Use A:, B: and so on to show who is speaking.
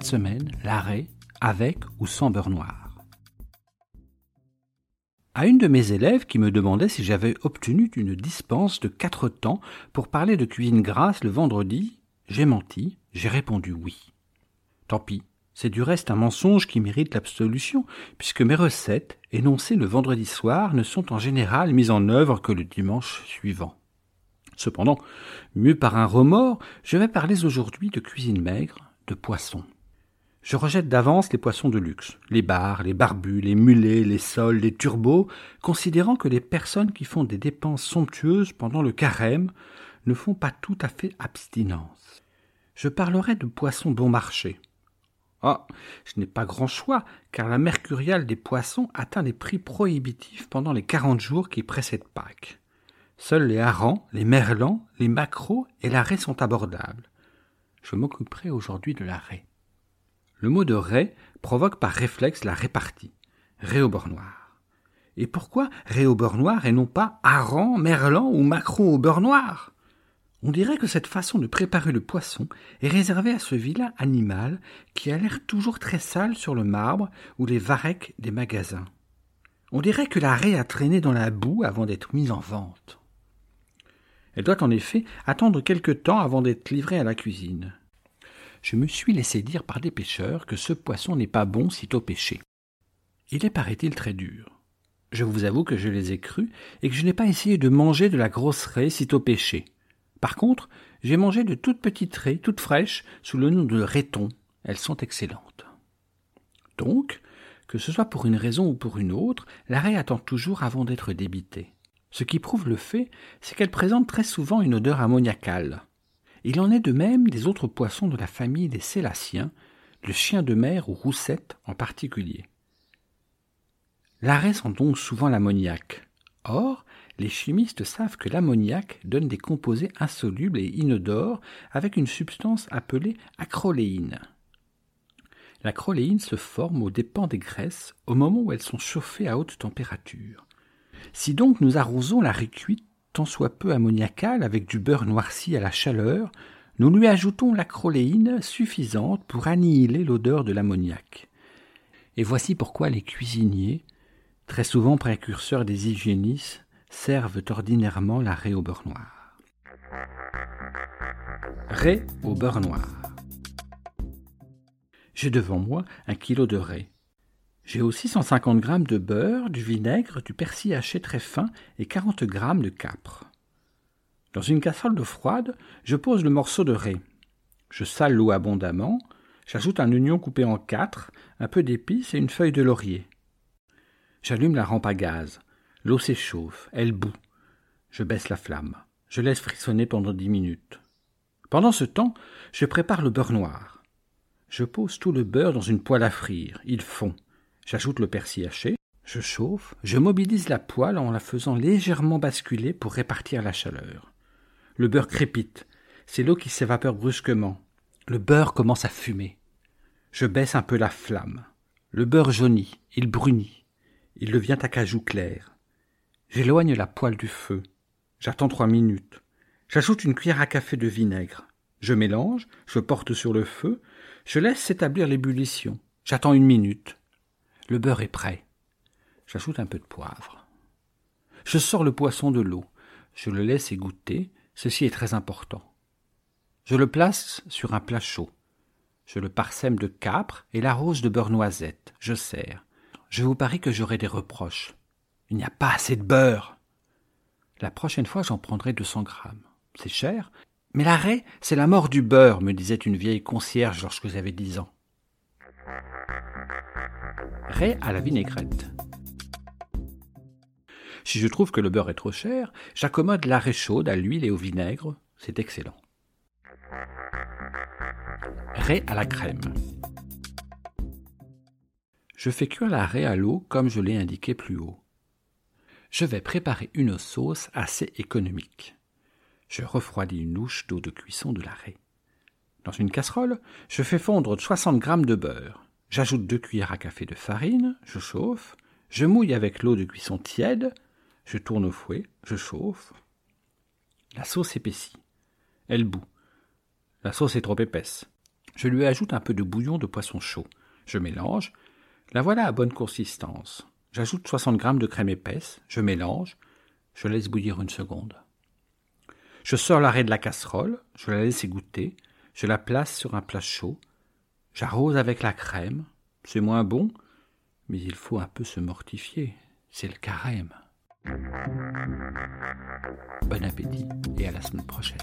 A: Semaine, l'arrêt avec ou sans beurre noir. À une de mes élèves qui me demandait si j'avais obtenu une dispense de quatre temps pour parler de cuisine grasse le vendredi, j'ai menti, j'ai répondu oui. Tant pis, c'est du reste un mensonge qui mérite l'absolution, puisque mes recettes, énoncées le vendredi soir, ne sont en général mises en œuvre que le dimanche suivant. Cependant, mieux par un remords, je vais parler aujourd'hui de cuisine maigre, de poisson. Je rejette d'avance les poissons de luxe, les bars, les barbus, les mulets, les sols, les turbos, considérant que les personnes qui font des dépenses somptueuses pendant le carême ne font pas tout à fait abstinence. Je parlerai de poissons bon marché. Ah, je n'ai pas grand choix, car la mercuriale des poissons atteint des prix prohibitifs pendant les quarante jours qui précèdent Pâques. Seuls les harengs, les merlans, les maquereaux et la raie sont abordables. Je m'occuperai aujourd'hui de la. Le mot de raie provoque par réflexe la répartie. Raie au beurre noir. Et pourquoi raie au beurre noir et non pas hareng, merlan ou maquereau au beurre noir? On dirait que cette façon de préparer le poisson est réservée à ce vilain animal qui a l'air toujours très sale sur le marbre ou les varechs des magasins. On dirait que la raie a traîné dans la boue avant d'être mise en vente. Elle doit en effet attendre quelque temps avant d'être livrée à la cuisine je me suis laissé dire par des pêcheurs que ce poisson n'est pas bon sitôt pêché. Il est, paraît-il, très dur. Je vous avoue que je les ai crus et que je n'ai pas essayé de manger de la grosse raie sitôt pêchée. Par contre, j'ai mangé de toutes petites raies, toutes fraîches, sous le nom de raiton. Elles sont excellentes. Donc, que ce soit pour une raison ou pour une autre, la raie attend toujours avant d'être débitée. Ce qui prouve le fait, c'est qu'elle présente très souvent une odeur ammoniacale. Il en est de même des autres poissons de la famille des sélaciens, le chien de mer ou roussette en particulier. L'arrêt sent donc souvent l'ammoniac. Or, les chimistes savent que l'ammoniac donne des composés insolubles et inodores avec une substance appelée acroléine. L'acroléine se forme aux dépens des graisses au moment où elles sont chauffées à haute température. Si donc nous arrosons la récuite tant soit peu ammoniacal avec du beurre noirci à la chaleur, nous lui ajoutons l'acroléine suffisante pour annihiler l'odeur de l'ammoniac. Et voici pourquoi les cuisiniers, très souvent précurseurs des hygiénistes, servent ordinairement la raie au beurre noir. Raie au beurre noir. J'ai devant moi un kilo de raie. J'ai aussi 150 g de beurre, du vinaigre, du persil haché très fin et 40 g de capre. Dans une casserole d'eau froide, je pose le morceau de raie. Je sale l'eau abondamment, j'ajoute un oignon coupé en quatre, un peu d'épices et une feuille de laurier. J'allume la rampe à gaz. L'eau s'échauffe, elle bout. Je baisse la flamme. Je laisse frissonner pendant dix minutes. Pendant ce temps, je prépare le beurre noir. Je pose tout le beurre dans une poêle à frire. Il fond. J'ajoute le persil haché, je chauffe, je mobilise la poêle en la faisant légèrement basculer pour répartir la chaleur. Le beurre crépite, c'est l'eau qui s'évapore brusquement. Le beurre commence à fumer. Je baisse un peu la flamme. Le beurre jaunit, il brunit. Il devient acajou clair. J'éloigne la poêle du feu. J'attends trois minutes. J'ajoute une cuillère à café de vinaigre. Je mélange, je porte sur le feu, je laisse s'établir l'ébullition. J'attends une minute. Le beurre est prêt. J'ajoute un peu de poivre. Je sors le poisson de l'eau. Je le laisse égoutter. Ceci est très important. Je le place sur un plat chaud. Je le parsème de capre et l'arrose de beurre noisette. Je sers. Je vous parie que j'aurai des reproches. Il n'y a pas assez de beurre. La prochaine fois, j'en prendrai 200 grammes. C'est cher, mais l'arrêt, c'est la mort du beurre, me disait une vieille concierge lorsque j'avais dix ans raie à la vinaigrette. Si je trouve que le beurre est trop cher, j'accommode l'arrêt chaude à l'huile et au vinaigre, c'est excellent. raie à la crème. Je fais cuire la raie à l'eau comme je l'ai indiqué plus haut. Je vais préparer une sauce assez économique. Je refroidis une louche d'eau de cuisson de la raie. Dans une casserole, je fais fondre 60 g de beurre. J'ajoute deux cuillères à café de farine, je chauffe, je mouille avec l'eau de cuisson tiède, je tourne au fouet, je chauffe. La sauce épaissit. Elle bout. La sauce est trop épaisse. Je lui ajoute un peu de bouillon de poisson chaud. Je mélange. La voilà à bonne consistance. J'ajoute 60 g de crème épaisse. Je mélange. Je laisse bouillir une seconde. Je sors l'arrêt de la casserole. Je la laisse égoutter. Je la place sur un plat chaud. J'arrose avec la crème. C'est moins bon, mais il faut un peu se mortifier. C'est le carême. Bon appétit et à la semaine prochaine.